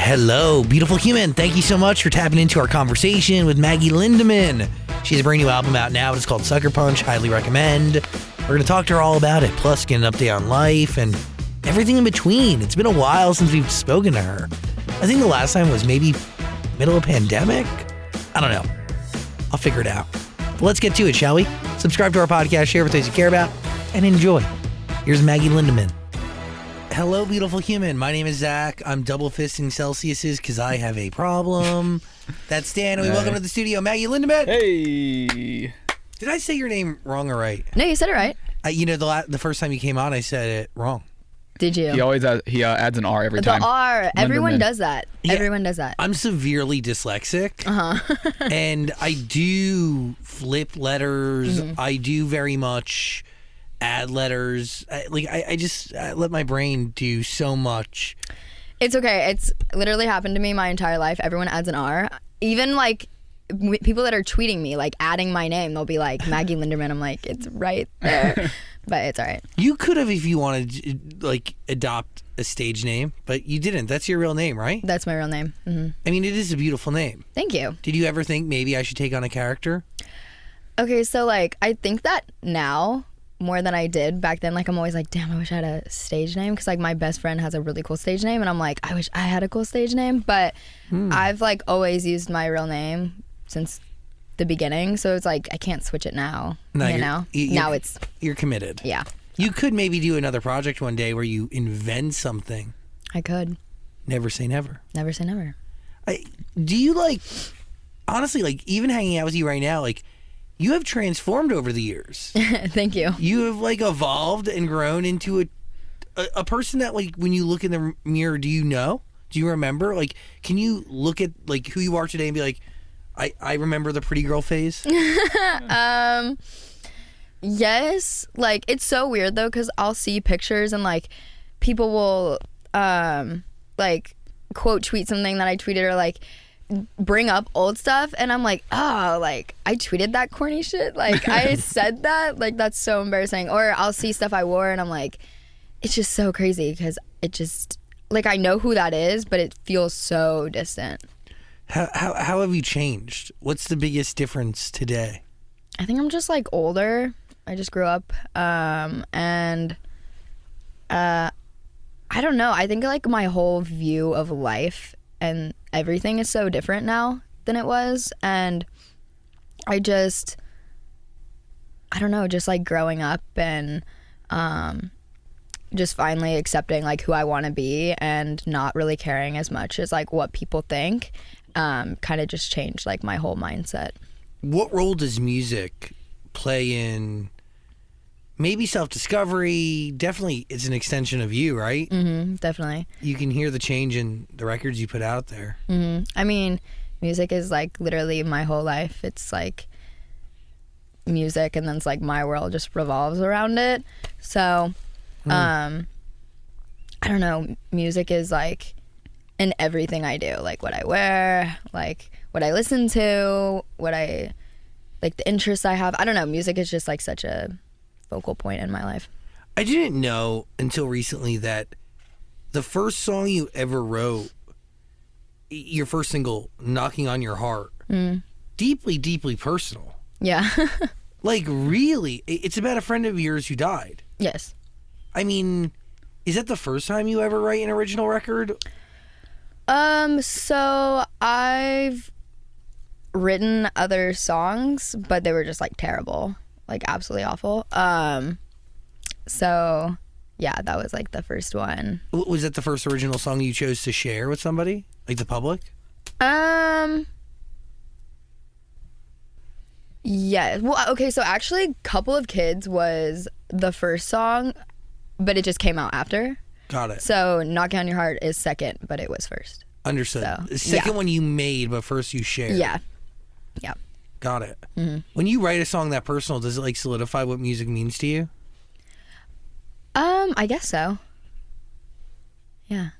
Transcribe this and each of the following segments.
Hello, beautiful human. Thank you so much for tapping into our conversation with Maggie Lindemann. She has a brand new album out now. It's called Sucker Punch. Highly recommend. We're going to talk to her all about it, plus get an update on life and everything in between. It's been a while since we've spoken to her. I think the last time was maybe middle of pandemic. I don't know. I'll figure it out. But let's get to it, shall we? Subscribe to our podcast, share with those you care about, and enjoy. Here's Maggie Lindemann. Hello, beautiful human. My name is Zach. I'm double fisting Celsiuses because I have a problem. That's Dan. We welcome to the studio, Maggie Lindemann. Hey. Did I say your name wrong or right? No, you said it right. Uh, you know, the la- the first time you came on, I said it wrong. Did you? He always adds, he uh, adds an R every time. the time. R. Everyone Linderman. does that. Yeah. Everyone does that. I'm severely dyslexic, Uh-huh. and I do flip letters. Mm-hmm. I do very much add letters. I, like I, I just I let my brain do so much. It's okay. It's literally happened to me my entire life. Everyone adds an R. Even like w- people that are tweeting me, like adding my name, they'll be like Maggie Linderman. I'm like, it's right there. but it's all right. You could have, if you wanted, like adopt a stage name, but you didn't. That's your real name, right? That's my real name. hmm I mean, it is a beautiful name. Thank you. Did you ever think maybe I should take on a character? Okay, so like I think that now more than I did back then. Like I'm always like, damn, I wish I had a stage name because like my best friend has a really cool stage name, and I'm like, I wish I had a cool stage name. But hmm. I've like always used my real name since the beginning, so it's like I can't switch it now. No, you know, you- now it's You're committed. yeah, You could maybe do another project one day where you invent something. I could Never say never. never say never. I, do you like honestly like even hanging out with you right now like you have transformed over the years Thank you. you have like evolved and grown into a, a a person that like when you look in the mirror do you know do you remember like can you look at like who you are today and be like i i remember the pretty girl phase Um, yes. Like it's so weird though, because I'll see pictures and like people will um like quote tweet something that I tweeted or like bring up old stuff and I'm like, oh, like I tweeted that corny shit. Like I said that. Like that's so embarrassing. Or I'll see stuff I wore and I'm like, it's just so crazy because it just like I know who that is, but it feels so distant. how, how how have you changed what's the biggest difference today I think I'm just like older. I just grew up, um, and uh, I don't know. I think like my whole view of life and everything is so different now than it was, and I just, I don't know, just like growing up and um, just finally accepting like who I want to be and not really caring as much as like what people think. Um, kind of just changed like my whole mindset. what role does music play in maybe self-discovery definitely it's an extension of you right hmm definitely. you can hear the change in the records you put out there hmm I mean, music is like literally my whole life. It's like music, and then it's like my world just revolves around it. So, um, I don't know. Music is like in everything I do, like what I wear, like what I listen to, what I like the interests I have. I don't know. Music is just like such a focal point in my life. i didn't know until recently that the first song you ever wrote your first single knocking on your heart deeply deeply personal Yeah. like really it's about a friend of yours who died yes. i mean is that the first time you ever write an original record Um, so I've written other songs, but they were just like terrible, like absolutely awful. Um, so yeah, that was like the first one. Was that the first original song you chose to share with somebody like the public Um, yeah. Well, okay. So actually, "Couple of Kids" was the first song, but it just came out after. Got it. So knocking on your heart is second, but it was first. Understood. So, second yeah. one you made, but first you shared. Yeah. Yeah. Got it. Mm-hmm. When you write a song that personal, does it like solidify what music means to you? Um, I guess so. Yeah.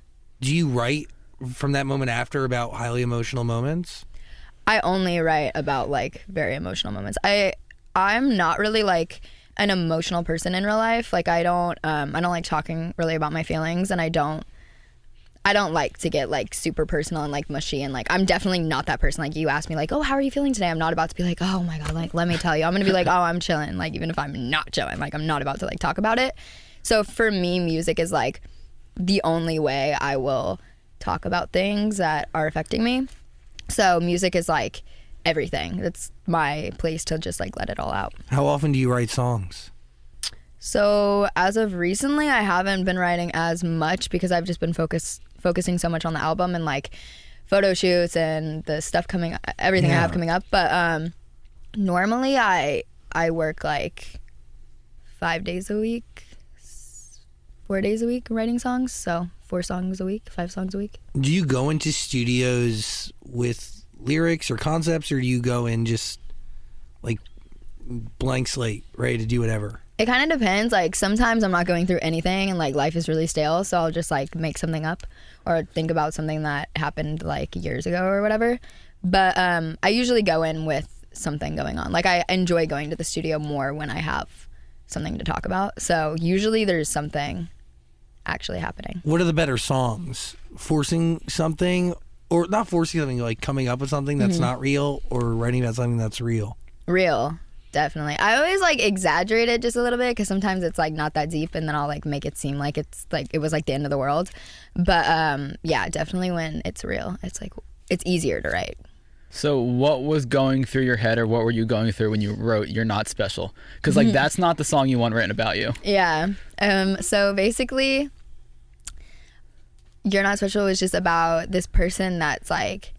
Do you write from that moment after about highly emotional moments? I only write about like very emotional moments. I I'm not really like an emotional person in real life. Like I don't um I don't like talking really about my feelings and I don't I don't like to get like super personal and like mushy and like I'm definitely not that person. Like you ask me like, "Oh, how are you feeling today?" I'm not about to be like, "Oh my god, like let me tell you." I'm going to be like, "Oh, I'm chilling." Like even if I'm not chilling, like I'm not about to like talk about it. So for me, music is like the only way I will talk about things that are affecting me. So music is like everything. It's my place to just like let it all out. How often do you write songs? So as of recently, I haven't been writing as much because I've just been focused focusing so much on the album and like photo shoots and the stuff coming, everything I have coming up. But um, normally I I work like five days a week, four days a week writing songs. So four songs a week, five songs a week. Do you go into studios with lyrics or concepts, or do you go in just like blank slate, ready to do whatever? It kind of depends. Like sometimes I'm not going through anything and like life is really stale, so I'll just like make something up or think about something that happened like years ago or whatever. But um I usually go in with something going on. Like I enjoy going to the studio more when I have something to talk about. So usually there's something actually happening. What are the better songs? Forcing something, or not forcing something, like coming up with something that's not real, or writing about something that's real? Real. Definitely. I always like exaggerate it just a little bit because sometimes it's like not that deep and then I'll like make it seem like it's like it was like the end of the world. But um yeah, definitely when it's real, it's like it's easier to write. So, what was going through your head, or what were you going through when you wrote "You're Not Special"? Because like that's not the song you want written about you. Yeah. Um so basically You're Not Special was just about this person that's like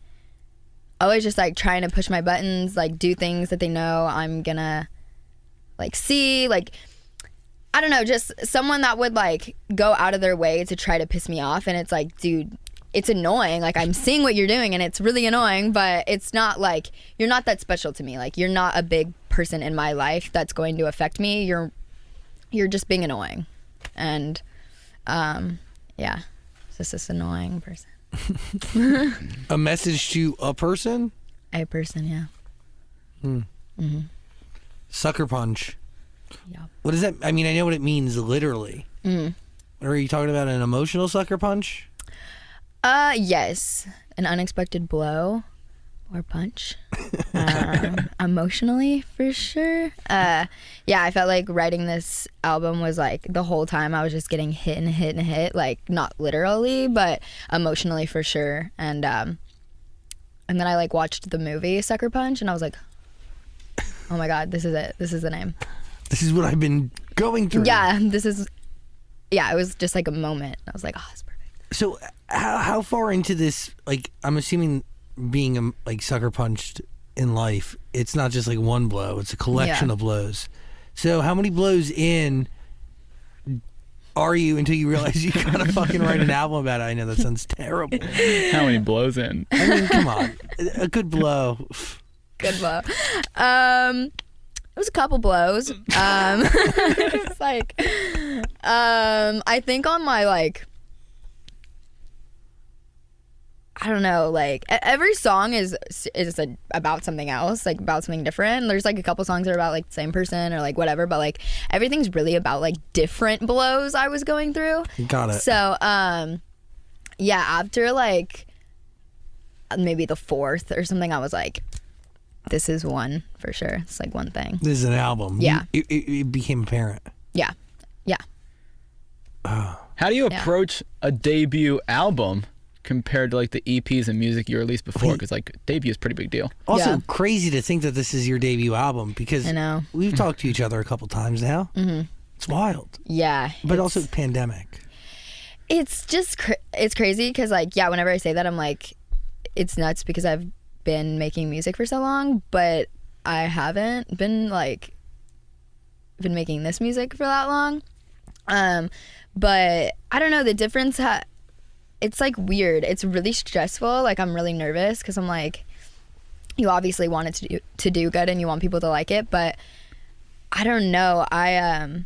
always just like trying to push my buttons, like do things that they know I'm gonna like see, like I don't know, just someone that would like go out of their way to try to piss me off and it's like, dude, it's annoying. Like I'm seeing what you're doing and it's really annoying, but it's not like you're not that special to me. Like you're not a big person in my life that's going to affect me. You're you're just being annoying. And um yeah. Just this annoying person. A message to a person? A person, yeah. Hmm. Mm-hmm. Sucker punch. Yeah. What does that? I mean, I know what it means literally. Mm. Are you talking about an emotional sucker punch? Uh, yes, an unexpected blow or punch. um, emotionally, for sure. Uh, yeah, I felt like writing this album was like the whole time I was just getting hit and hit and hit, like not literally, but emotionally for sure. And um, and then I like watched the movie Sucker Punch, and I was like, oh my god, this is it. This is the name. This is what I've been going through. Yeah, this is. Yeah, it was just like a moment. I was like, oh, it's perfect. So how how far into this? Like, I'm assuming being like sucker punched in life, it's not just like one blow; it's a collection Yeah. of blows. So how many blows in are you until you realize you gotta fucking write an album about it? I know that sounds terrible. How many blows in? I mean, come on, a good blow. good blow. Um, it was a couple blows. Um, it's like, um, I think on my like, I don't know, like every song is is a, about something else, like about something different. There's like a couple songs that are about like the same person or like whatever, but like everything's really about like different blows I was going through. Got it. So, um, yeah, after like maybe the fourth or something, I was like, this is one for sure. It's like one thing. This is an album. Yeah. You- it, it, it became apparent. Yeah. Yeah. How do you Yeah. approach a debut album compared to like the EPs and music you released before? Because like debut is a pretty big deal. Also, Yeah. crazy to think that this is your debut album because I know. we've talked to each other a couple times now. Mm-hmm. It's wild, Yeah. but it's- also pandemic. it's just cra- it's crazy because like yeah, whenever I say that, I'm like, it's nuts because I've been making music for so long, but I haven't been like been making this music for that long. Um, but I don't know the difference. Ha- it's like weird. It's really stressful. Like I'm really nervous because I'm like, you obviously want it to do to do good and you want people to like it, but I don't know. I um,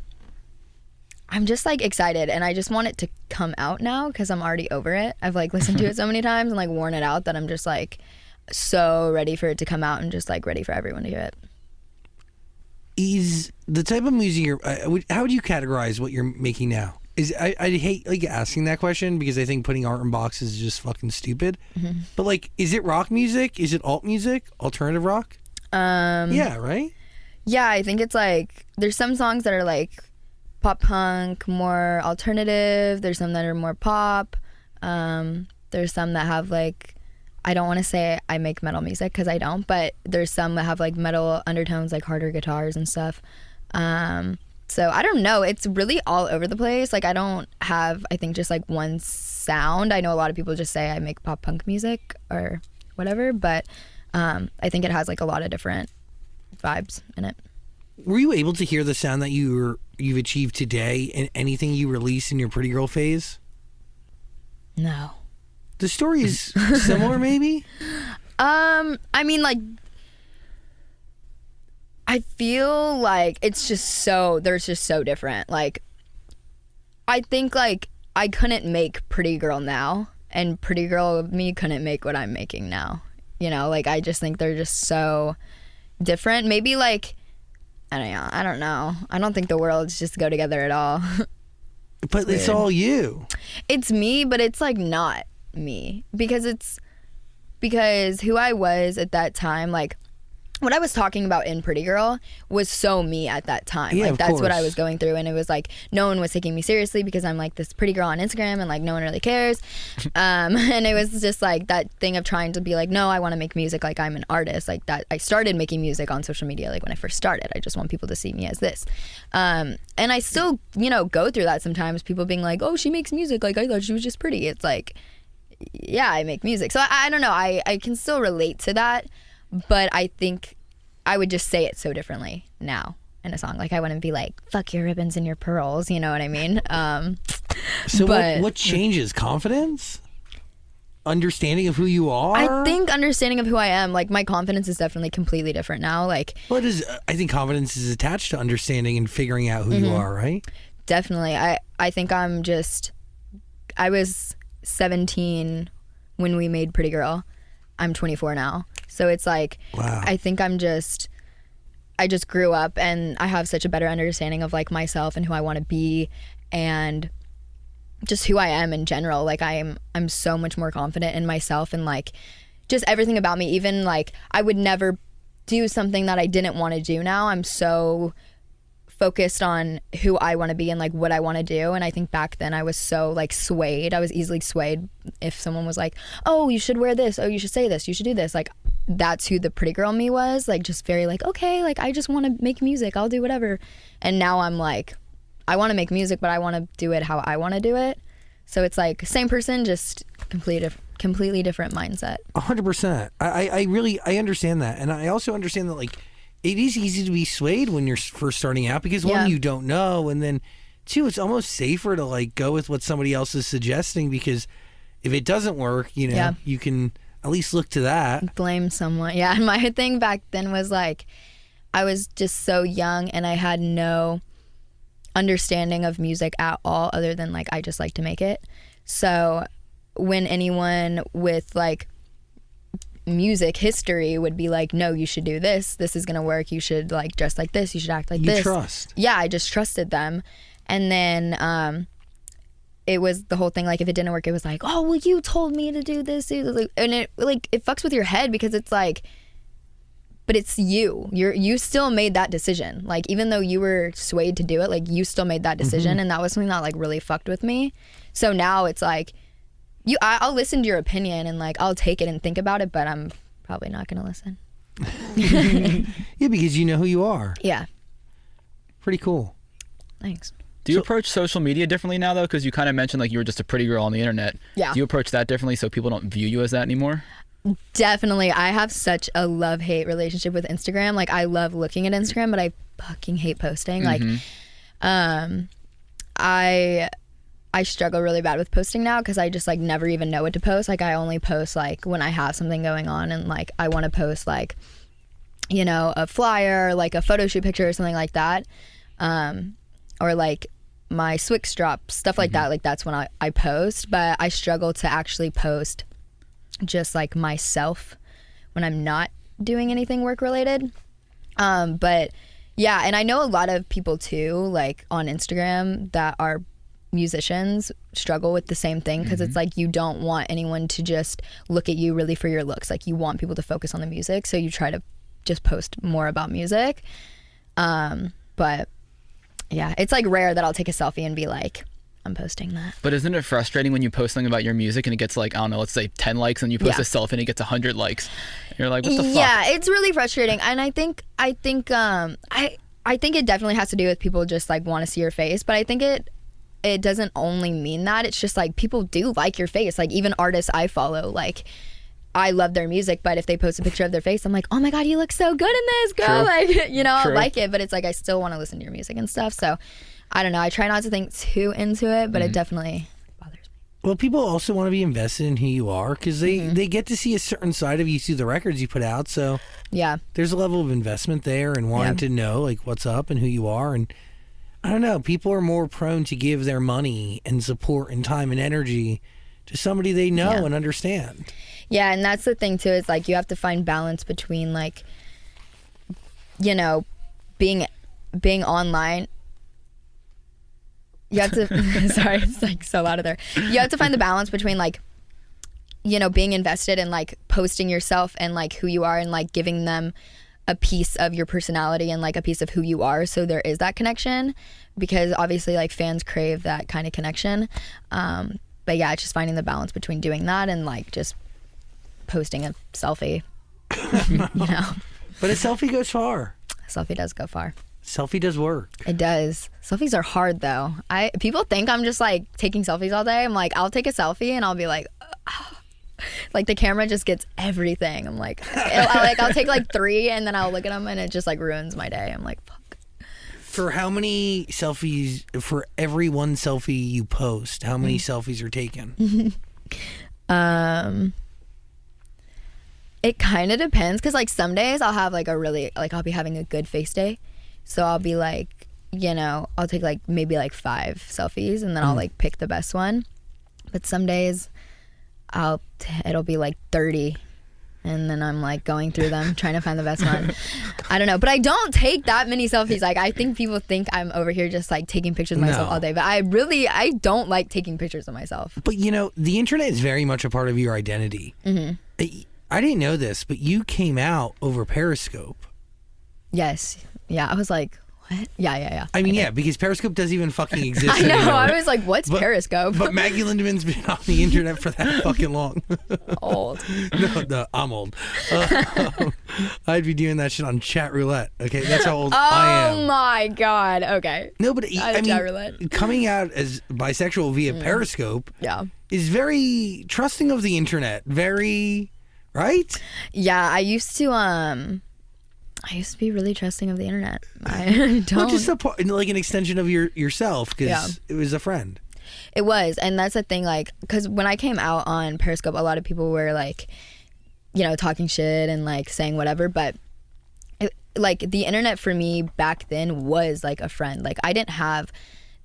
I'm just like excited and I just want it to come out now because I'm already over it. I've like listened to it so many times and like worn it out that I'm just like so ready for it to come out and just like ready for everyone to hear it. Is the type of music you're? Uh, how would you categorize what you're making now? Is I, I hate like asking that question because I think putting art in boxes is just fucking stupid. Mm-hmm. But like, is it rock music? Is it alt music? Alternative rock? Um, yeah, right. Yeah, I think it's like there's some songs that are like pop punk, more alternative. There's some that are more pop. Um, there's some that have like I don't want to say I make metal music because I don't, but there's some that have like metal undertones, like harder guitars and stuff. Um, so I don't know. It's really all over the place. Like I don't have, I think, just like one sound. I know a lot of people just say I make pop punk music or whatever, but um, I think it has like a lot of different vibes in it. Were you able to hear the sound that you were you've achieved today in anything you released in your pretty girl phase? No. The story is similar, maybe. Um, I mean, like, I feel like it's just so there's just so different. Like, I think like I couldn't make Pretty Girl now, and Pretty Girl of me couldn't make what I'm making now. You know, like I just think they're just so different. Maybe like I don't know. I don't know. I don't think the worlds just go together at all. But it's all you. it's me, but it's like not me because it's because who I was at that time, like what I was talking about in Pretty Girl was so me at that time. Yeah, like that's what I was going through and it was like no one was taking me seriously because I'm like this pretty girl on Instagram and like no one really cares. um and it was just like that thing of trying to be like no, I want to make music like I'm an artist. Like that I started making music on social media like when I first started. I just want people to see me as this. Um and I still, you know, go through that sometimes people being like, "Oh, she makes music like I thought she was just pretty." It's like yeah, I make music. So I, I don't know. I, I can still relate to that, but I think I would just say it so differently now in a song. Like I wouldn't be like, fuck your ribbons and your pearls. You know what I mean? Um, So But- what, what changes? Confidence? Understanding of who you are? I think understanding of who I am, like my confidence is definitely completely different now. Like well, What is I think confidence is attached to understanding and figuring out who Mm-hmm. you are, right? definitely, I, I think I'm just, I was 17 when we made Pretty Girl. I'm 24 now. So it's like, Wow. I think I'm just I just grew up and I have such a better understanding of like myself and who I want to be and just who I am in general. Like I am I'm so much more confident in myself and like just everything about me even like I would never do something that I didn't want to do now. I'm so focused on who I want to be and like what I want to do and I think back then I was so like swayed. I was easily swayed if someone was like, "Oh, you should wear this. Oh, you should say this. You should do this." Like that's who the pretty girl me was, like just very like, "Okay, like I just want to make music. I'll do whatever." And now I'm like I want to make music, but I want to do it how I want to do it. So it's like same person just complete completely different mindset. A hundred percent. I, I I really I understand that, and I also understand that like it is easy to be swayed when you're first starting out because Yeah. one you don't know, and then two it's almost safer to like go with what somebody else is suggesting because if it doesn't work, you know, Yeah. you can at least look to that. blame someone. Yeah, my thing back then was like I was just so young and I had no understanding of music at all other than like I just like to make it. So when anyone with like music history would be like, "No, you should do this. This is to work. You should like dress like this. You should act like You this." trust. yeah, I just trusted them. And then um, it was the whole thing. Like, if it didn't work, it was like, oh, well, you told me to do this, and it like it fucks with your head because it's like, but it's you. You're you still made that decision. Like, even though you were swayed to do it, like you still made that decision, and that was something that like really fucked with me. So now it's like, you, I, I'll listen to your opinion and like I'll take it and think about it, but I'm probably not gonna listen. Yeah, because you know who you are. Yeah, Pretty cool. thanks. Do you approach social media differently now though? Because you kind of mentioned like you were just a pretty girl on the internet. Yeah. Do you approach that differently so people don't view you as that anymore? Definitely. I have such a love hate relationship with Instagram. Like I love looking at Instagram, but I fucking hate posting. Like um I I struggle really bad with posting now because I just like never even know what to post. Like I only post like when I have something going on and like I want to post like you know a flyer, like a photo shoot picture or something like that, um, or like my Swixxz drop stuff like that. Like that's when I I post, but I struggle to actually post just like myself when I'm not doing anything work related. Um, but yeah, and I know a lot of people too, like on Instagram, that are musicians struggle with the same thing because it's like you don't want anyone to just look at you really for your looks. Like you want people to focus on the music, so you try to just post more about music. Um, but yeah, it's like rare that I'll take a selfie and be like, I'm posting that. But isn't it frustrating when you post something about your music and it gets like I don't know, let's say 10 likes, and you post Yeah. a selfie and it gets 100 likes? You're like, what the fuck? yeah it's really frustrating and i think i think um i i think it definitely has to do with people just like want to see your face but i think it it doesn't only mean that it's just like people do like your face like even artists i follow like I love their music, but if they post a picture of their face, I'm like, oh my god, you look so good in this, girl. True. Like, you know, I like it, but it's like I still want to listen to your music and stuff. So, I don't know. I try not to think too into it, but Mm-hmm. it definitely bothers me. Well, people also want to be invested in who you are because they, they get to see a certain side of you through the records you put out. So Yeah, there's a level of investment there and wanting to know like what's up and who you are. And I don't know, people are more prone to give their money and support and time and energy to somebody they know Yeah. and understand. Yeah, and that's the thing too. Is like you have to find balance between like, you know, being being online. You have to. sorry, it's like so out of there. You have to find the balance between like, you know, being invested in like posting yourself and like who you are and like giving them a piece of your personality and like a piece of who you are so there is that connection because obviously like fans crave that kind of connection um but yeah it's just finding the balance between doing that and like just posting a selfie. you know, But a selfie goes far. A selfie does go far. Selfie does work. It does. Selfies are hard though. I people think I'm just like taking selfies all day. I'm like, I'll take a selfie and I'll be like, "Ah." Like the camera just gets everything. I'm like, I'll, like I'll take like three and then I'll look at them and it just like ruins my day. I'm like, fuck. For how many selfies, for every one selfie you post, how many selfies are taken? Um, it kind of depends because like some days I'll have like a really like I'll be having a good face day, so I'll be like, you know, I'll take like maybe like five selfies and then I'll like pick the best one. But some days, I'll t- it'll be like thirty. And then I'm like going through them, trying to find the best one. I don't know, but I don't take that many selfies. Like I think people think I'm over here just like taking pictures of myself No. all day, but I really I don't like taking pictures of myself. But you know, the internet is very much a part of your identity. Mm-hmm. I, I didn't know this, but you came out over Periscope. Yes. Yeah. I was like, what? Yeah, yeah, yeah. I mean, yeah, because Periscope doesn't even fucking exist I know. anymore. I was like, what's But- Periscope? But Maggie Lindemann's been on the internet for that fucking long. old. no, no, I'm old. Uh, I'd be doing that shit on Chatroulette. Okay, that's how old I am. Oh my god. Okay. No, but I I mean, Chatroulette. coming out as bisexual via Mm. Periscope Yeah. is very trusting of the internet. Very, right? Yeah. I used to um, I used to be really trusting of the internet. I Well, don't. just a like an extension of your yourself because Yeah. it was a friend. It was, and that's the thing. Like, because when I came out on Periscope, a lot of people were like, you know, talking shit and like saying whatever. But it, like the internet for me back then was like a friend. Like I didn't have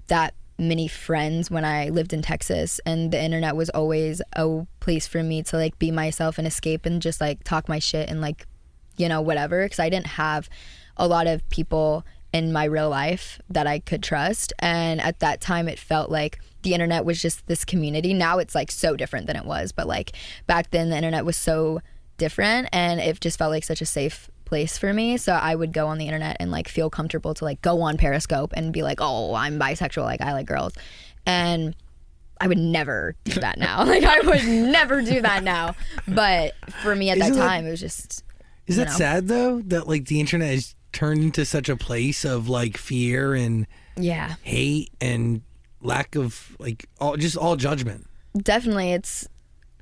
that many friends when I lived in Texas, and the internet was always a place for me to like be myself and escape and just like talk my shit and like, you know, whatever. Because I didn't have a lot of people in my real life that I could trust. And at that time, it felt like the internet was just this community. Now it's like so different than it was. But like back then, the internet was so different and it just felt like such a safe place for me. So I would go on the internet and like feel comfortable to like go on Periscope and be like, oh, I'm bisexual. Like I like girls. And I would never do that now. like I would never do that now. But for me at that Isn't that- time, it was just Is that know. sad though? That like the internet has turned into such a place of like fear and yeah. hate and lack of like all just all judgment. definitely it's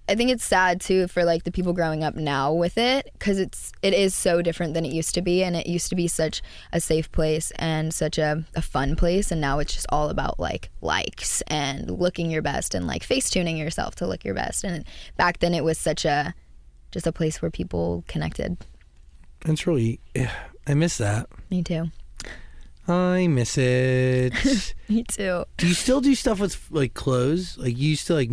I think it's sad too for like the people growing up now with it because it's it is so different than it used to be, and it used to be such a safe place and such a, a fun place, and now it's just all about like likes and looking your best and like face tuning yourself to look your best. And back then it was such a just a place where people connected. It's really, yeah, I miss that. Me too. I miss it. Me too. do you still do stuff with like clothes? Like you used to like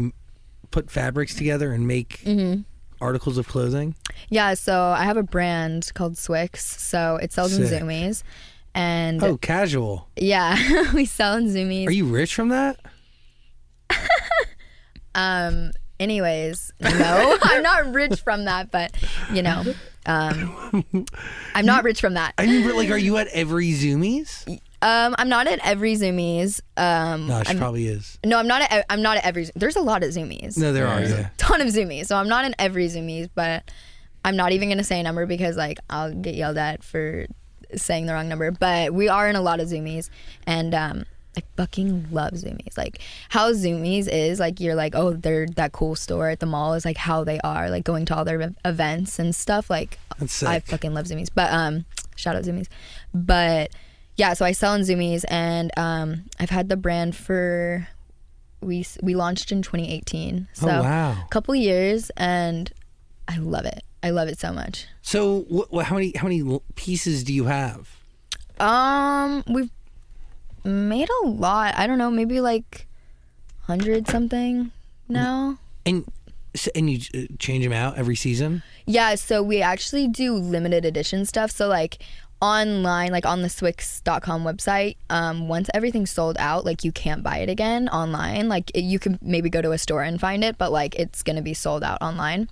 put fabrics together and make Mm-hmm. articles of clothing? Yeah, so I have a brand called Swixxz. So it sells in Zumiez. And Oh, casual. yeah, we sell in Zumiez. Are you rich from that? Um. Anyways, no, I'm not rich from that, but you know, um, I'm not rich from that. I mean, but, like, are you at every Zumiez? Um, I'm not at every Zumiez. Um, No, she I'm, probably is. no, I'm not. At, I'm not at every. There's a lot of Zumiez. No, there are. Yeah. Yeah. ton of Zumiez. So I'm not in every Zumiez, but I'm not even gonna say a number because like I'll get yelled at for saying the wrong number. But we are in a lot of Zumiez, and um, I fucking love Zumiez. Like how Zumiez is like you're like oh they're that cool store at the mall is like how they are like going to all their ev- events and stuff. Like I fucking love Zumiez. But um, shout out Zumiez. But yeah, so I sell in Zumiez, and um, I've had the brand for we we launched in 2018. So oh wow. a couple years, and I love it. I love it so much. So, what, how many how many pieces do you have? Um, we've made a lot. I don't know, maybe like hundred something now. And and you uh, change them out every season? Yeah, so we actually do limited edition stuff. So like online, like on the Swixxz.com website, um, once everything's sold out, like you can't buy it again online. Like it, you can maybe go to a store and find it, but like it's gonna be sold out online.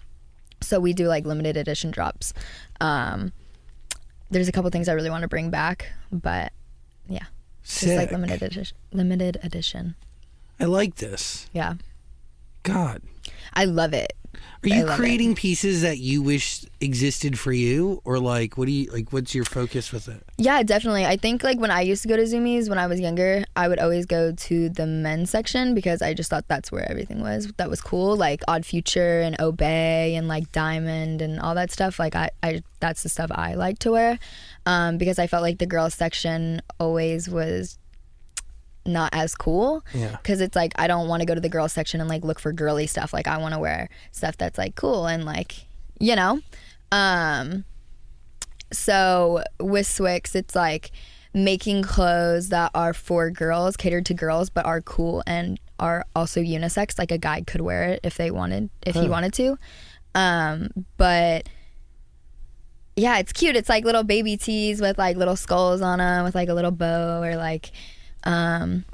So we do like limited edition drops. Um, there's a couple things I really want to bring back, but yeah, just like limited edition. Limited edition. I like this. Yeah, God. I love it. Are you love it. creating pieces that you wish existed for you or like what do you like what's your focus with it? Yeah, definitely. I think like when I used to go to Zumiez when I was younger, I would always go to the men's section because I just thought that's where everything was. That was cool, like Odd Future and Obey and like Diamond and all that stuff. Like I, I that's the stuff I like to wear, um, because I felt like the girls section always was not as cool Yeah. because it's like I don't want to go to the girls section and like look for girly stuff. Like I want to wear stuff that's like cool and like you know. Um, so with Swixxz, it's like making clothes that are for girls, catered to girls, but are cool and are also unisex. Like a guy could wear it if they wanted, if he Oh. wanted to. Um, but yeah, it's cute. It's like little baby tees with like little skulls on them, with like a little bow, or like, um,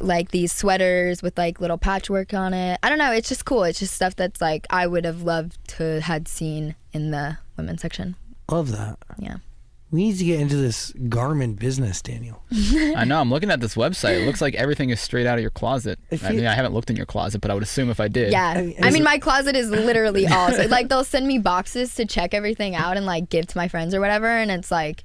like these sweaters with like little patchwork on it. I don't know. It's just cool. It's just stuff that's like I would have loved to had seen in the women's section. Love that. Yeah. We need to get into this garment business, Daniel. I know. I'm looking at this website. It looks like everything is straight out of your closet. If I you- mean, I haven't looked in your closet, but I would assume if I did. Yeah. I I mean, mean, my closet is literally all so, like they'll send me boxes to check everything out and like give to my friends or whatever, and it's like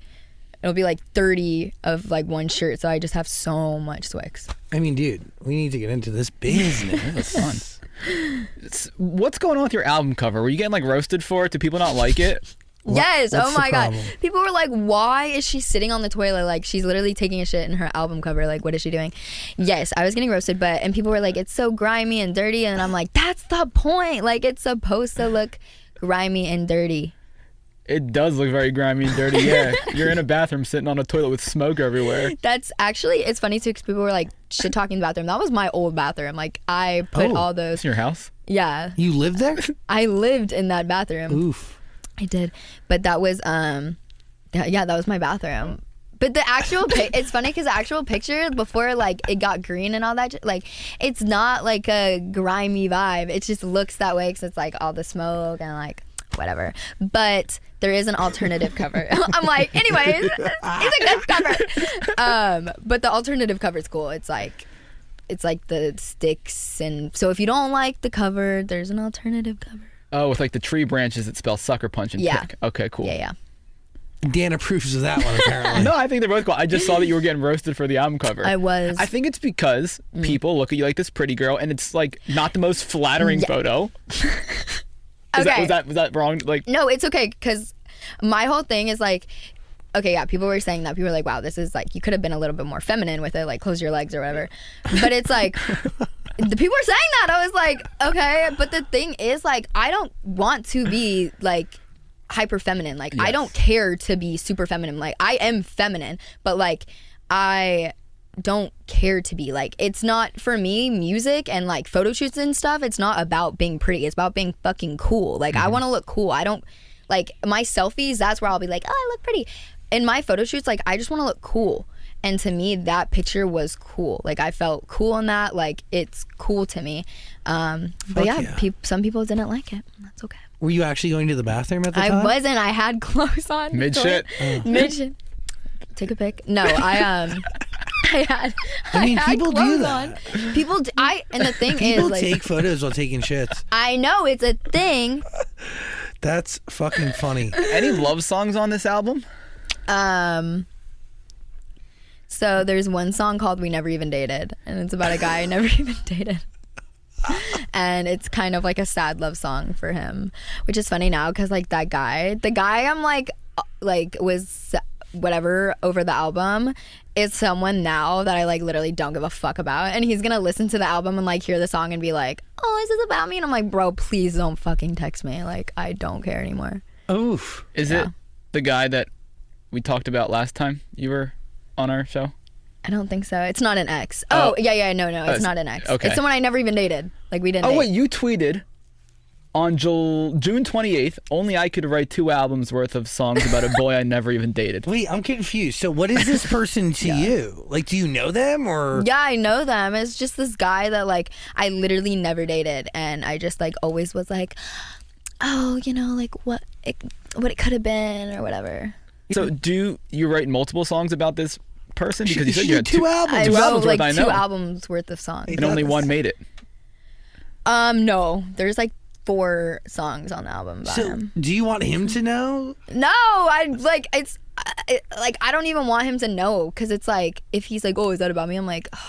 it'll be like thirty of like one shirt, so I just have so much Swixxz. I mean, dude, we need to get into this business. fun. It's- what's going on with your album cover? Were you getting like roasted for it? Do people not like it? Yes. what's oh my god. People were like, "Why is she sitting on the toilet? Like she's literally taking a shit in her album cover. Like what is she doing?" Yes, I was getting roasted, but and people were like, "It's so grimy and dirty," and I'm like, "That's the point. Like it's supposed to look grimy and dirty." It does look very grimy and dirty. Yeah, you're in a bathroom sitting on a toilet with smoke everywhere. That's actually it's funny too because people were like shit talking the bathroom. That was my old bathroom. Like I put Oh. all It's those. in your house. Yeah, you lived there? I lived in that bathroom. Oof. I did, but that was um, yeah, yeah, that was my bathroom. But the actual, pic- it's funny because the actual picture before like it got green and all that, j- like it's not like a grimy vibe. It just looks that way because it's like all the smoke and like whatever. But there is an alternative cover. I'm like, anyways, it's a good cover. Um, but the alternative cover is cool. It's like. It's like the sticks, and so if you don't like the cover, there's an alternative cover. Oh, with like the tree branches that spell sucker punch and Yeah. pick. Okay, cool. Yeah, yeah. Dan approves of that one apparently. No, I think they're both cool. I just saw that you were getting roasted for the album cover. I was. I think it's because Mm. people look at you like this pretty girl, and it's like not the most flattering Yeah. photo. Is that, Okay. was that was that wrong? Like, No, it's okay because my whole thing is like, okay, yeah, people were saying that. People were like, wow, this is like, you could have been a little bit more feminine with it, like close your legs or whatever. But it's like, the people were saying that. I was like, okay. But the thing is, like, I don't want to be like hyper feminine. Like, I don't care to be super feminine. Like, I am feminine, but like, I don't care to be like it's not for me music and like photo shoots and stuff it's not about being pretty it's about being fucking cool like i mm-hmm. want to look cool i don't like my selfies that's where i'll be like oh i look pretty in my photo shoots like i just want to look cool and to me that picture was cool like i felt cool in that like it's cool to me um but yeah, yeah. peop some people didn't like it that's okay Were you actually going to the bathroom at the i time? I wasn't i had clothes on Mid Toilet- shit. mid shit take a pic no i um I had. I mean, had people do that. On. People, d- I and the thing People is, like, take photos while taking shits. I know it's a thing. That's fucking funny. any love songs on this album? Um. So there's one song called "We Never Even Dated," and it's about a guy I never even dated. And it's kind of like a sad love song for him, which is funny now because like that guy, the guy I'm like, uh, like was whatever over the album is someone now that I like literally don't give a fuck about, and he's gonna listen to the album and like hear the song and be like, "Oh, is this about me?" And I'm like, "Bro, please don't fucking text me. Like I don't care anymore." Oof. Is Yeah. it the guy that we talked about last time you were on our show? I don't think so. It's not an ex. Oh, Oh. yeah, yeah, no, no, it's it's- not an ex. okay. It's someone I never even dated. Like we didn't. Oh date. wait, you tweeted on Jul- June 28th. Only I could write two albums worth of songs about a boy I never even dated. Wait, I'm confused. So, what is this person to you? Like, do you know them or? Yeah, I know them. It's just this guy that like I literally never dated, and I just like always was like, oh, you know, like what it, what it could have been or whatever. So do you write multiple songs about this person? Because you said you had two albums. I Two wrote albums worth, like I two know. albums worth of songs. and only one made it. Um, no, there's like four songs on the album about So, him. do you want him to know? No, I like it's I, like I don't even want him to know because it's like if he's like, oh, is that about me? I'm like, "Ugh,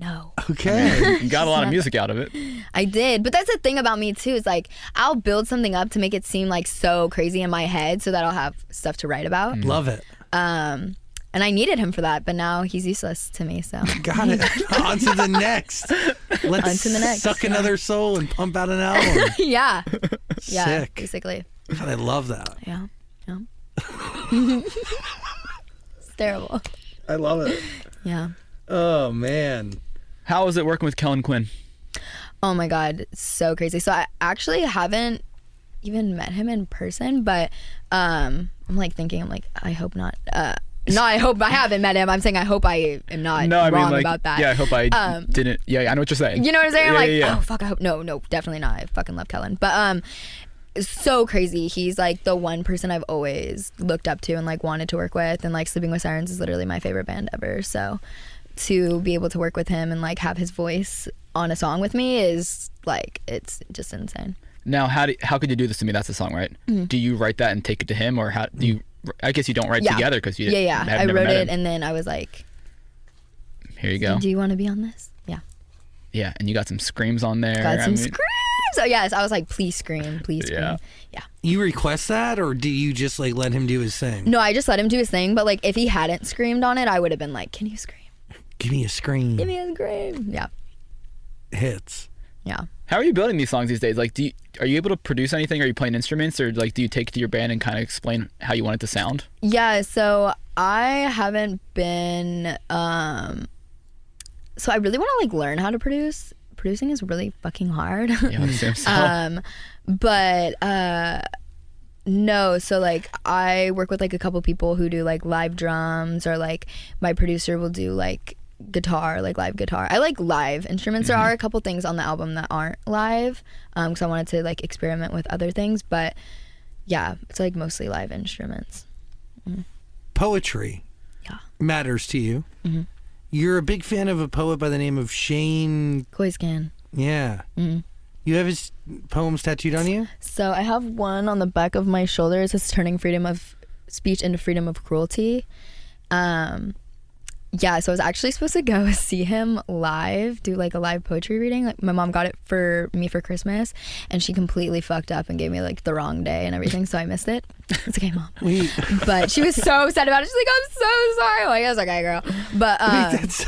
no. Okay. You got a lot of music out of it. I did, but that's the thing about me too. Is like I'll build something up to make it seem like so crazy in my head, so that I'll have stuff to write about. Love it. Um, and I needed him for that, but now he's useless to me. So Got it. On to the next. Let's On to the next. suck another soul and pump out an album. yeah, yeah, Sick. basically, God, I love that. yeah, yeah. it's terrible. I love it. Yeah. Oh man. How was it working with Kellin Quinn? Oh my god, so crazy. So I actually haven't even met him in person, but um I'm like thinking I'm like I hope not. Uh no, I hope I haven't met him. I'm saying I hope I am not No, I wrong mean like about that. yeah. I hope I Um, didn't. Yeah, I know what you're saying. You know what I'm saying? I'm Yeah, like, yeah, yeah. oh fuck, I hope no, no, definitely not. I fucking love Kellin. But um so crazy. He's like the one person I've always looked up to and like wanted to work with and like Sleeping with Sirens is literally my favorite band ever. So to be able to work with him and like have his voice on a song with me is like it's just insane. Now, how do, how could you do this to me? That's the song, right? Do you write that and take it to him, or how do you? I guess you don't write Mm-hmm. Yeah. together because you Yeah, yeah. have I never wrote it and then I was like, Here you go. "Do you want to be on this?" Yeah. Yeah, and you got some screams on there. Got I some mean, screams. Oh yes, I was like, "Please scream, please scream." Yeah. Yeah. You request that, or do you just like let him do his thing? No, I just let him do his thing, but like if he hadn't screamed on it, I would have been like, "Can you scream? Give me a scream. Give me a scream." Yeah. Hits. Yeah. How are you building these songs these days? Like, do you, are you able to produce anything? Are you playing instruments, or like do you take it to your band and kind of explain how you want it to sound? Yeah, so I haven't been um so I really want to like learn how to produce. Producing is really fucking hard. Yeah, I so. um but uh no so like i work with like a couple people who do like live drums or like my producer will do like guitar like live guitar i like live instruments there are a couple things on the album that aren't live um because i wanted to like experiment with other things but yeah it's like mostly live instruments Poetry Yeah. matters to you. Mm-hmm. You're a big fan of a poet by the name of Shane. Koyczan Yeah. Mm-hmm. You have his poems tattooed on you? So I have one on the back of my shoulder. It says "Turning Freedom of speech into freedom of cruelty. Um, yeah, so I was actually supposed to go see him live, do like a live poetry reading. Like my mom got it for me for Christmas, and she completely fucked up and gave me like the wrong day and everything, so I missed it. It's okay, mom. Wait, But she was so upset about it. She's like, "I'm so sorry." I'm like, "It's okay, girl." But um, it's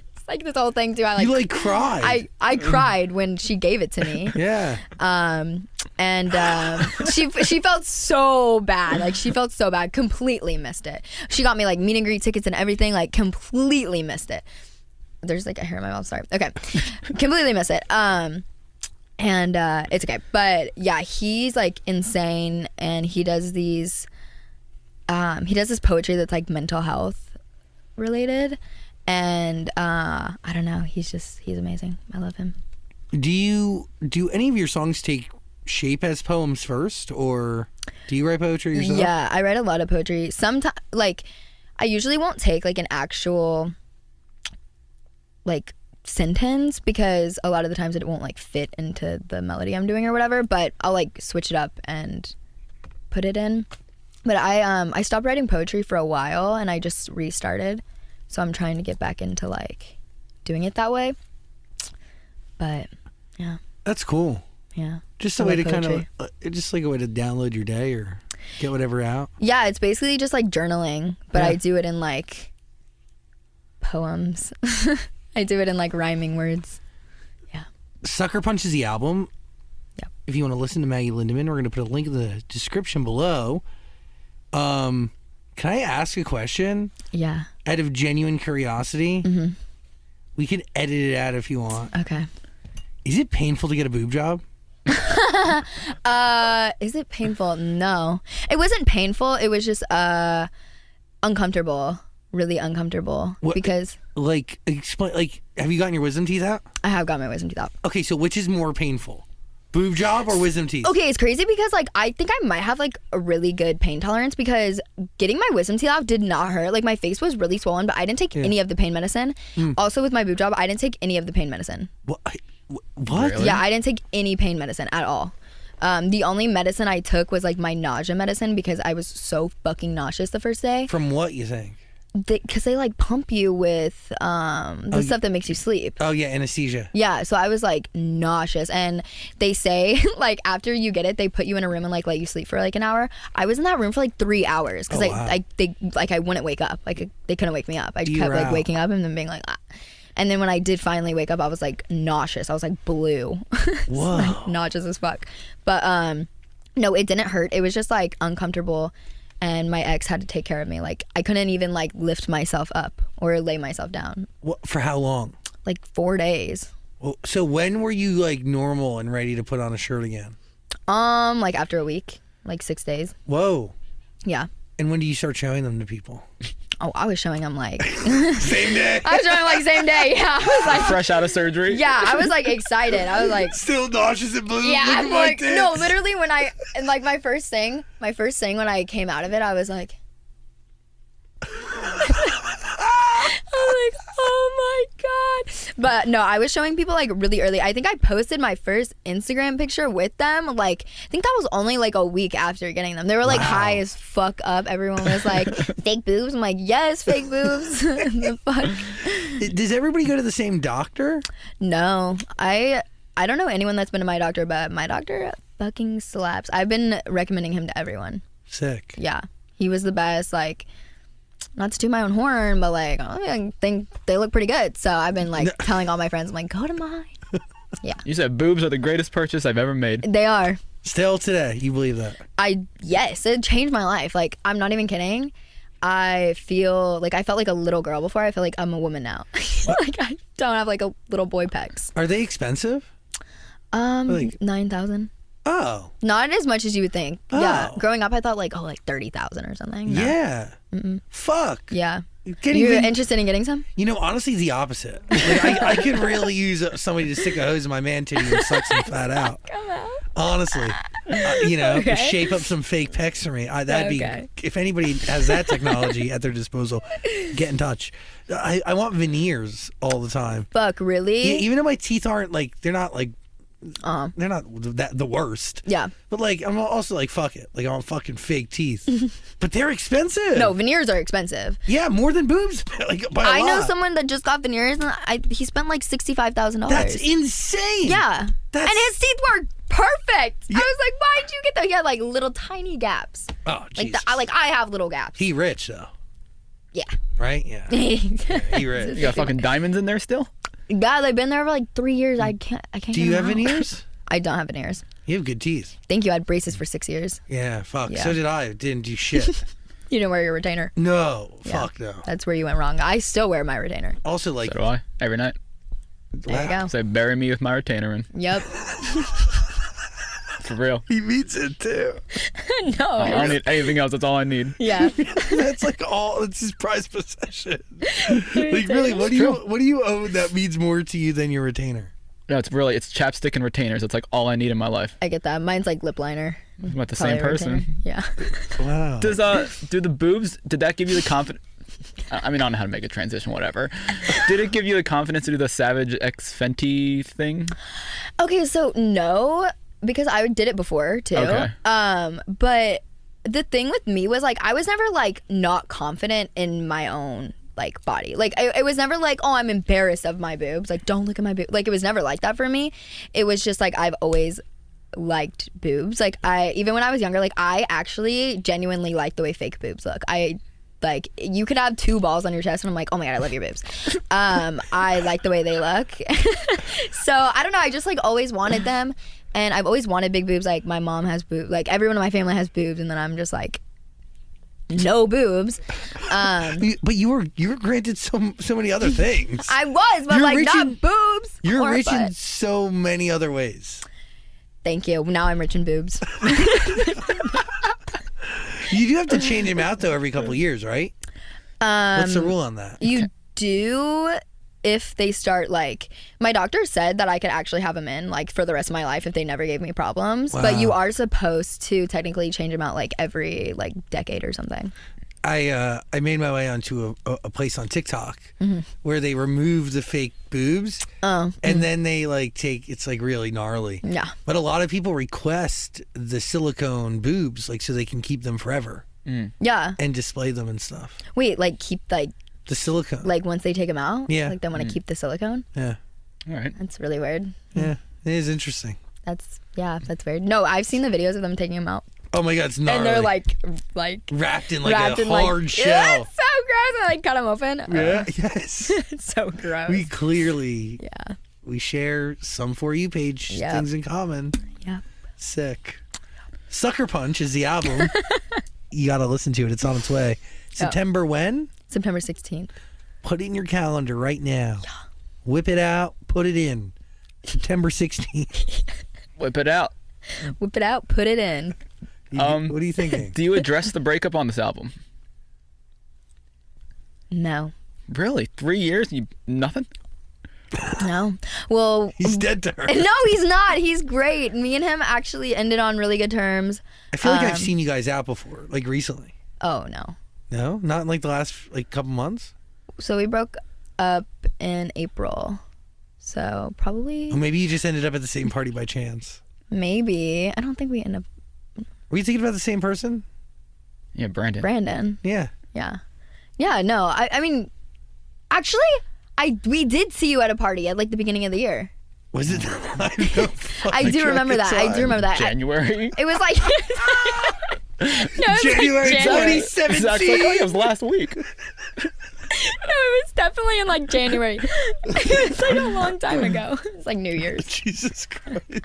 like this whole thing too. I like, you like cried. I I cried when she gave it to me. yeah. Um, and um, she she felt so bad. Like she felt so bad. Completely missed it. She got me like meet and greet tickets and everything. Like completely missed it. There's like a hair in my mouth. Sorry. Okay, completely missed it. Um, and uh, it's okay. But yeah, he's like insane, and he does these. Um, he does this poetry that's like mental health related, and uh, I don't know. He's just he's amazing. I love him. Do you do any of your songs take shape as poems first, or do you write poetry yourself? Yeah, I write a lot of poetry. Sometimes, like, I usually won't take like an actual, like, sentence because a lot of the times it won't like fit into the melody I'm doing or whatever. But I'll like switch it up and put it in. But I um I stopped writing poetry for a while and I just restarted, so I'm trying to get back into like doing it that way. But yeah, That's cool. yeah. Just a way to kind of, uh, just like a way to download your day or get whatever out. Yeah, it's basically just like journaling, but Yeah. I do it in like poems. I do it in like rhyming words. Yeah. Sucker Punch is the album. Yep. If you want to listen to Maggie Lindemann, we're going to put a link in the description below. Um, can I ask a question Yeah. Out of genuine curiosity? Mm-hmm. We can edit it out if you want. Okay. Is it painful to get a boob job? Uh, is it painful? No, it wasn't painful. It was just uh, uncomfortable. Really uncomfortable What- because Like, explain. Like, have you gotten your wisdom teeth out? I have got my wisdom teeth out. Okay, so which is more painful, boob job or wisdom teeth? Okay, it's crazy because like I think I might have like a really good pain tolerance because getting my wisdom teeth out did not hurt. Like my face was really swollen, but I didn't take any of the pain medicine. Hmm. Also with my boob job, I didn't take any of the pain medicine. What? I- wh- What? Really? Yeah, I didn't take any pain medicine at all. Um, the only medicine I took was like my nausea medicine because I was so fucking nauseous the first day. From what you think? Because they, like pump you with um, the Oh, stuff that makes you sleep. Oh yeah, anesthesia. Yeah, so I was like nauseous, and they say like after you get it, they put you in a room and like let you sleep for like an hour. I was in that room for like three hours because Oh, I, wow. I they like I wouldn't wake up. Like they couldn't wake me up. I kept like waking up and then being like, ah. and then when I did finally wake up, I was like nauseous. I was like blue, Whoa. like nauseous as fuck. But um, no, it didn't hurt. It was just like uncomfortable. And my ex had to take care of me. Like I couldn't even like lift myself up or lay myself down. What, for how long? Like four days. Well, so when were you like normal and ready to put on a shirt again? Um, like after a week, like six days. Whoa. Yeah. And when do you start showing them to people? Oh, I was showing them like Same day. I was showing him like same day. Yeah, I was like, Fresh out of surgery. yeah, I was like excited. I was like, Still nauseous and blue. yeah, I'm my like, no, literally when I and like my first thing, my first thing when I came out of it, I was like, Like, oh my god. But no, I was showing people like really early. I think I posted my first Instagram picture with them. Like, I think that was only like a week after getting them. They were like Wow. high as fuck up. Everyone was like, fake boobs. I'm like, yes, fake boobs. the fuck. Does everybody go to the same doctor? No, I I don't know anyone that's been to my doctor, but my doctor fucking slaps. I've been recommending him to everyone. Sick. Yeah, he was the best. Like, not to toot my own horn, but like I think they look pretty good. So I've been like telling all my friends, I'm like, go to mine. Yeah. You said boobs are the greatest purchase I've ever made. They are. Still today, you believe that? I yes, it changed my life. Like I'm not even kidding. I feel like I felt like a little girl before. I feel like I'm a woman now. like I don't have like a little boy pecs. Are they expensive? Um, Like- nine thousand. Oh, Not as much as you would think. Yeah. Oh. Growing up, I thought like, oh, like 30,000 or something. No. yeah. Fuck. Yeah. Can't You're even- interested in getting some? You know, honestly, the opposite. Like, I, I could really use somebody to stick a hose in my man titty and suck some fat out. Come out. Honestly, uh, you know, Okay. shape up some fake pecs for me. I, that'd Okay. be if anybody has that technology at their disposal, get in touch. I, I want veneers all the time. Fuck, really? Yeah, even though my teeth aren't like they're not like Uh-huh. they're not that the worst. Yeah. But like, I'm also like, fuck it. Like, I want fucking fake teeth. but they're expensive. No, veneers are expensive. Yeah, more than boobs. like, by a I know someone that just got veneers and I, he spent like $65,000. That's insane. Yeah. That's- and his teeth were perfect. Yeah. I was like, why'd you get that? He had like little tiny gaps. Oh, Like the, I like I have little gaps. he rich though, yeah. right? Yeah. he rich. You got fucking diamonds in there still? God, I've been there for like three years. I can't. I can't. Do you have out. veneers? I don't have veneers. You have good teeth. Thank you. I had braces for six years. Yeah, fuck. Yeah. So did I. Didn't do shit. You didn't wear your retainer. no, Yeah. fuck no. That's where you went wrong. I still wear my retainer. Also, like, So do I. Every night. There you go. Say, bury me with my retainer in. Yep. For real. he means it too. no. I don't need anything else. That's all I need. Yeah. That's like all. It's his prized possession. like, really, what do you what do you own that means more to you than your retainer? No, it's really it's chapstick and retainers. It's like all I need in my life. I get that. Mine's like lip liner. I'm about the Probably same a retainer. person. Yeah. Wow. Does uh do the boobs? Did that give you the confidence? I mean, I don't know how to make a transition. Whatever. Did it give you the confidence to do the Savage X Fenty thing? Okay, so no, because I did it before too. Okay. Um, but the thing with me was like I was never like not confident in my own like body. Like I, it was never like oh I'm embarrassed of my boobs. Like don't look at my boobs. Like it was never like that for me. It was just like I've always liked boobs. Like I even when I was younger, like I actually genuinely like the way fake boobs look. I like you could have two balls on your chest and I'm like, oh my god, I love your boobs. Um, I like the way they look. so I don't know, I just like always wanted them and I've always wanted big boobs. Like my mom has boobs like everyone in my family has boobs and then I'm just like no boobs. Um But you were you were granted so so many other things. I was, but You're like rich not boobs. You're or rich in so many other ways. Thank you. Now I'm rich in boobs. You do have to change them out though every couple of years, right? Um What's the rule on that? You do if they start like my doctor said that I could actually have them in like for the rest of my life if they never gave me problems. But you are supposed to technically change them out like every like decade or something. I uh, I made my way onto a, a- a place on TikTok Mm-hmm. where they remove the fake boobs Oh, and then they like take it's like really gnarly. yeah. But a lot of people request the silicone boobs like so they can keep them forever Yeah. and display them and stuff. Wait, like keep like The silicone. like once they take them out? Yeah. Like they want to mm. keep the silicone? yeah. All right. That's really weird. Yeah. It is interesting. That's yeah, that's weird. No, I've seen the videos of them taking them out. Oh my god, it's gnarly. And they're like like wrapped in like wrapped a in hard Ew, shell. it's so gross. I like cut them open. Yeah. Yes. it's so gross. we clearly yeah. we share some for you page Yep. things in common. Yeah. Sick. Sucker Punch is the album. you got to listen to it. It's on its way. September when? September 16th. Put it in your calendar right now. Whip it out, put it in. September 16th. Whip it out. Whip it out, put it in. You- Um, what are you thinking? Do you address the breakup on this album? No. Really? Three years? You nothing? No. Well, He's dead to her. no, he's not. He's great. Me and him actually ended on really good terms. I feel like I've um, seen you guys out before, like recently. Oh, no. No, not in like the last like couple months. So we broke up in April. So probably, Or maybe you just ended up at the same party by chance. maybe. I don't think we end up. Were you thinking about the same person? Yeah, Brandon. Brandon. Yeah. Yeah. Yeah, no. I, I mean, actually, I we did see you at a party at like the beginning of the year. Was it? I, I do remember that. I do remember that. I- January. it was like. no, it was January like January. 2017. Zach's like, oh, it was last week. No, it was definitely in like January. it was like a long time ago. It's like New Year's. Jesus Christ. the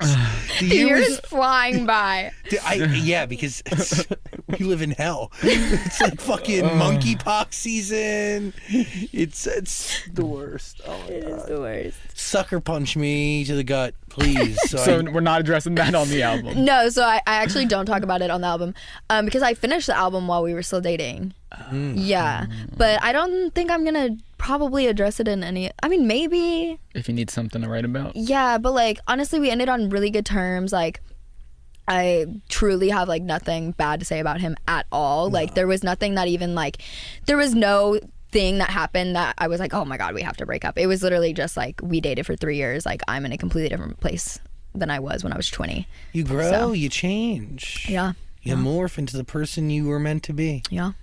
The year year is flying by. I, yeah, because it's, we live in hell. It's like fucking uh. monkeypox season. It's it's the worst. Oh my god. the worst. Sucker punch me to the gut, please. So, So I- we're not addressing that on the album. No, so I, I actually don't talk about it on the album um, because I finished the album while we were still dating. Yeah, but I don't think I'm gonna probably address it in any. I mean, maybe. If you need something to write about. Yeah, but like honestly, we ended on really good terms. Like, I truly have like nothing bad to say about him at all. Like, there was nothing that even like, there was no thing that happened that I was like, oh my god, we have to break up. It was literally just like we dated for three years. Like, I'm in a completely different place than I was when I was 20. You grow, So- you change. Yeah. You morph into the person you were meant to be. Yeah.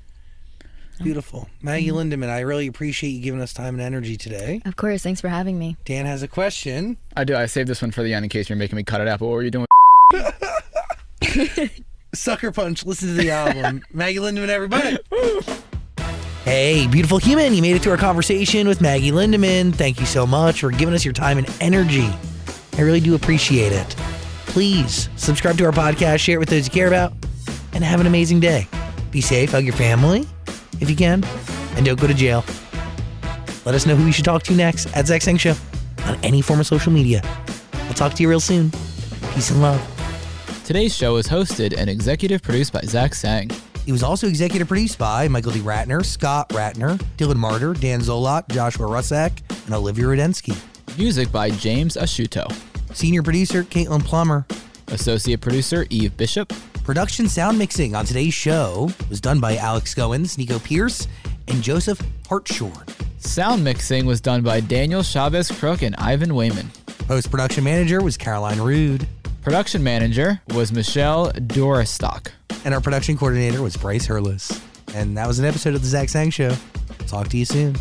Beautiful. Maggie Mm-hmm. Lindemann, I really appreciate you giving us time and energy today. Of course. Thanks for having me. Dan has a question. I do. I saved this one for the end in case you're making me cut it out. But what were you doing? Sucker Punch, listen to the album. Maggie Lindemann, everybody. Hey, beautiful human, you made it to our conversation with Maggie Lindemann. Thank you so much for giving us your time and energy. I really do appreciate it. Please subscribe to our podcast, share it with those you care about, and have an amazing day. Be safe, hug your family if you can, and don't go to jail. Let us know who you should talk to next at Zach Sang Show on any form of social media. We'll talk to you real soon. Peace and love. Today's show is hosted and executive produced by Zach Sang. It was also executive produced by Michael D. Ratner, Scott Ratner, Dylan Martyr, Dan Zolot, Joshua Rusak, and Olivia Rudensky. Music by James Ashuto. Senior producer Caitlin Plummer. Associate producer Eve Bishop. Production sound mixing on today's show was done by Alex Goins, Nico Pierce, and Joseph Hartshorn. Sound mixing was done by Daniel Chavez Crook and Ivan Wayman. Post production manager was Caroline Rude. Production manager was Michelle Doristock. And our production coordinator was Bryce Hurlis. And that was an episode of The Zach Sang Show. Talk to you soon.